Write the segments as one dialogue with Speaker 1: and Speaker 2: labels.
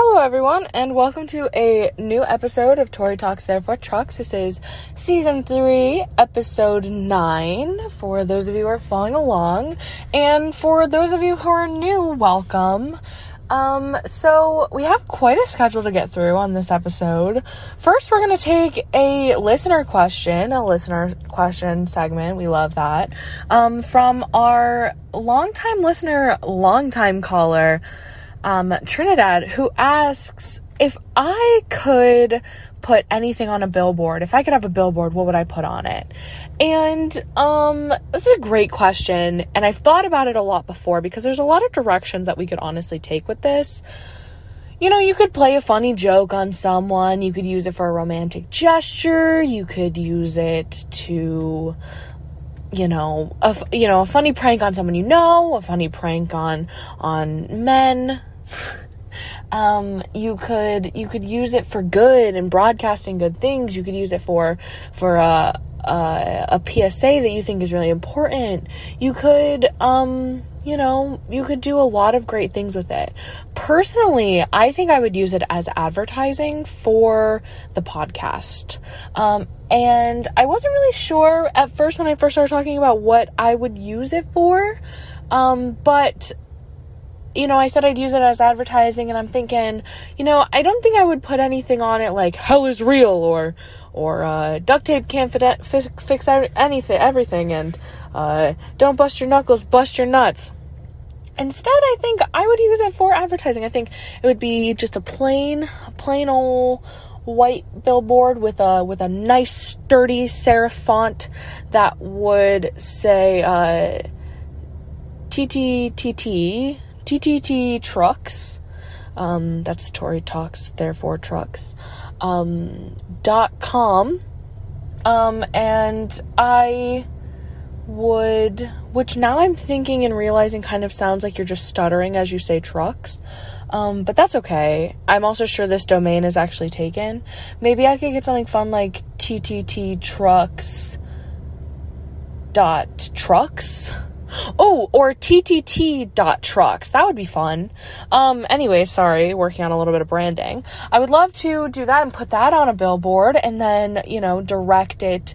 Speaker 1: Hello, everyone, and welcome to a new episode of Tori Talks Therefore Trucks. This is season three, episode nine. For those of you who are following along, and for those of you who are new, welcome. Um, so we have quite a schedule to get through on this episode. First, we're going to take a listener question, a listener question segment. We love that. Um, from our longtime listener, longtime caller, um, Trinidad, who asks if I could put anything on a billboard, if I could have a billboard, what would I put on it? And um, this is a great question, and I've thought about it a lot before because there's a lot of directions that we could honestly take with this. You know, you could play a funny joke on someone, you could use it for a romantic gesture, you could use it to you know, a you know, a funny prank on someone you know, a funny prank on on men. um, you could you could use it for good and broadcasting good things. You could use it for for a a, a PSA that you think is really important. You could um you know, you could do a lot of great things with it. Personally, I think I would use it as advertising for the podcast. Um, and I wasn't really sure at first when I first started talking about what I would use it for. Um, but you know, I said I'd use it as advertising, and I'm thinking, you know, I don't think I would put anything on it like "hell is real" or or uh, duct tape can't fix, fix anything, everything, and uh, don't bust your knuckles, bust your nuts. Instead, I think I would use it for advertising. I think it would be just a plain, plain old white billboard with a with a nice sturdy serif font that would say uh, TTTT TTT Trucks. Um, that's Tori Talks, therefore Trucks. Um, dot com. Um, and I would, which now I'm thinking and realizing kind of sounds like you're just stuttering as you say trucks. Um, but that's okay. I'm also sure this domain is actually taken. Maybe I could get something fun like TTT Trucks dot trucks Oh, or ttt.trucks. That would be fun. Um, anyway, sorry, working on a little bit of branding. I would love to do that and put that on a billboard and then, you know, direct it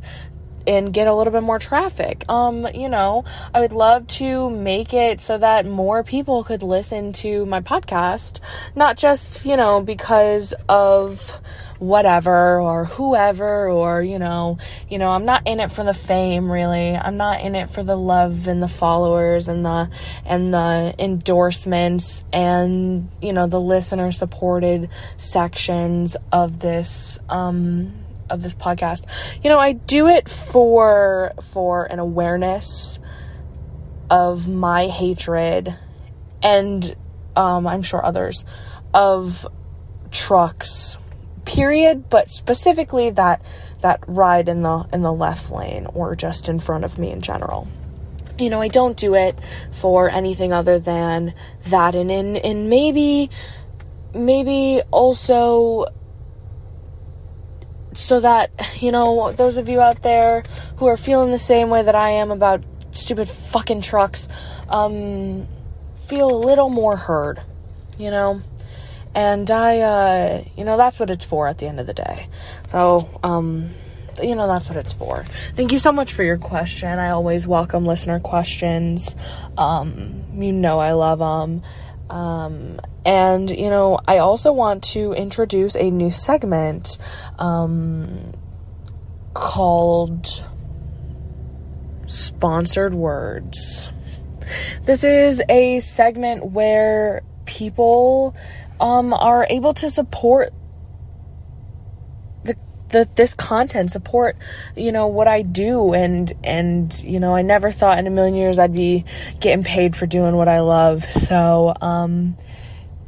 Speaker 1: and get a little bit more traffic. Um, you know, I would love to make it so that more people could listen to my podcast, not just, you know, because of whatever or whoever or you know you know i'm not in it for the fame really i'm not in it for the love and the followers and the and the endorsements and you know the listener supported sections of this um of this podcast you know i do it for for an awareness of my hatred and um i'm sure others of trucks period, but specifically that that ride in the in the left lane or just in front of me in general. You know, I don't do it for anything other than that and in and maybe maybe also so that, you know, those of you out there who are feeling the same way that I am about stupid fucking trucks um feel a little more heard, you know? and I, uh, you know, that's what it's for at the end of the day. So, um, you know, that's what it's for. Thank you so much for your question. I always welcome listener questions. Um, you know, I love them. Um, and, you know, I also want to introduce a new segment um, called Sponsored Words. This is a segment where people um, are able to support the, this content, support you know what I do, and and you know I never thought in a million years I'd be getting paid for doing what I love. So um,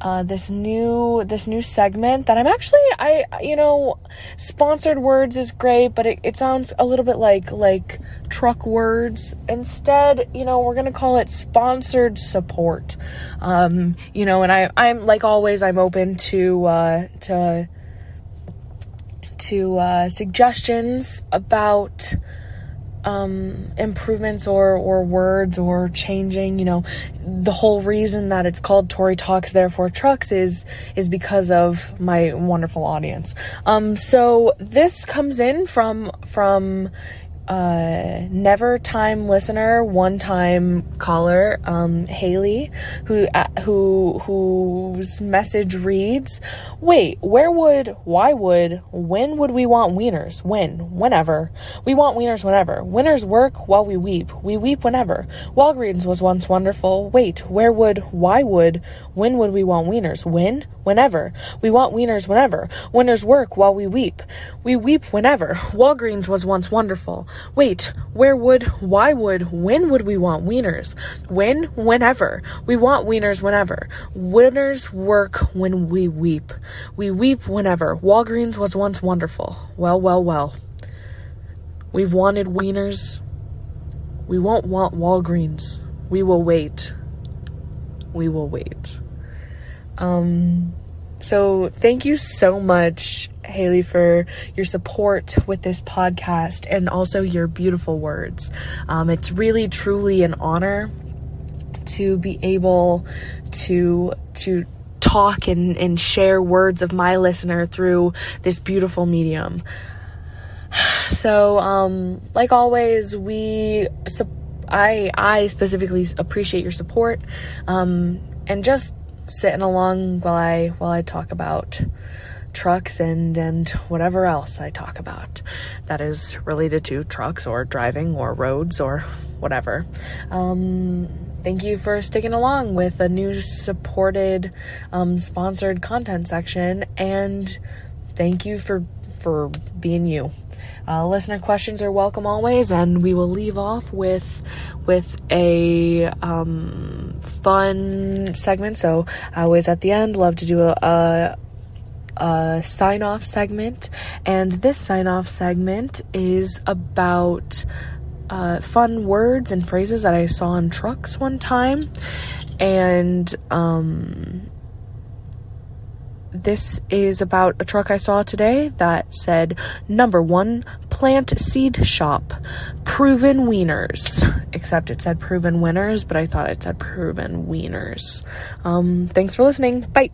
Speaker 1: uh, this new this new segment that I'm actually I you know sponsored words is great, but it, it sounds a little bit like like truck words. Instead, you know, we're gonna call it sponsored support. Um, you know, and I I'm like always I'm open to uh, to to uh, suggestions about um, improvements or or words or changing. You know, the whole reason that it's called Tori Talks Therefore Trucks is is because of my wonderful audience. Um, so this comes in from from uh, never time listener, one time caller, um, Haley, who uh, who whose message reads, "Wait, where would, why would, when would we want wieners? When, whenever we want wieners, whenever wieners work while we weep. We weep whenever. Walgreens was once wonderful. Wait, where would, why would, when would we want wieners? When, whenever we want wieners, whenever wieners work while we weep. We weep whenever. Walgreens was once wonderful. Wait, where would, why would, when would we want wieners? When? Whenever. We want wieners whenever. Wieners work when we weep. We weep whenever. Walgreens was once wonderful. Well, well, well. We've wanted wieners. We won't want Walgreens. We will wait. We will wait. Um, so thank you so much, Haley, for your support with this podcast and also your beautiful words. Um, it's really, truly an honor to be able to to talk and, and share words of my listener through this beautiful medium. So, um, like always, we I I specifically appreciate your support, um, and just sitting along while I while I talk about trucks and and whatever else I talk about that is related to trucks or driving or roads or whatever. Um, thank you for sticking along with a new supported um, sponsored content section and thank you for for being you. Uh, listener questions are welcome always, and we will leave off with with a um, fun segment. So I always at the end love to do a, a a sign off segment, and this sign off segment is about uh, fun words and phrases that I saw on trucks one time, and um, this is about a truck I saw today that said number one plant seed shop. Proven wieners. Except it said proven winners but I thought it said proven wieners. Um, thanks for listening. Bye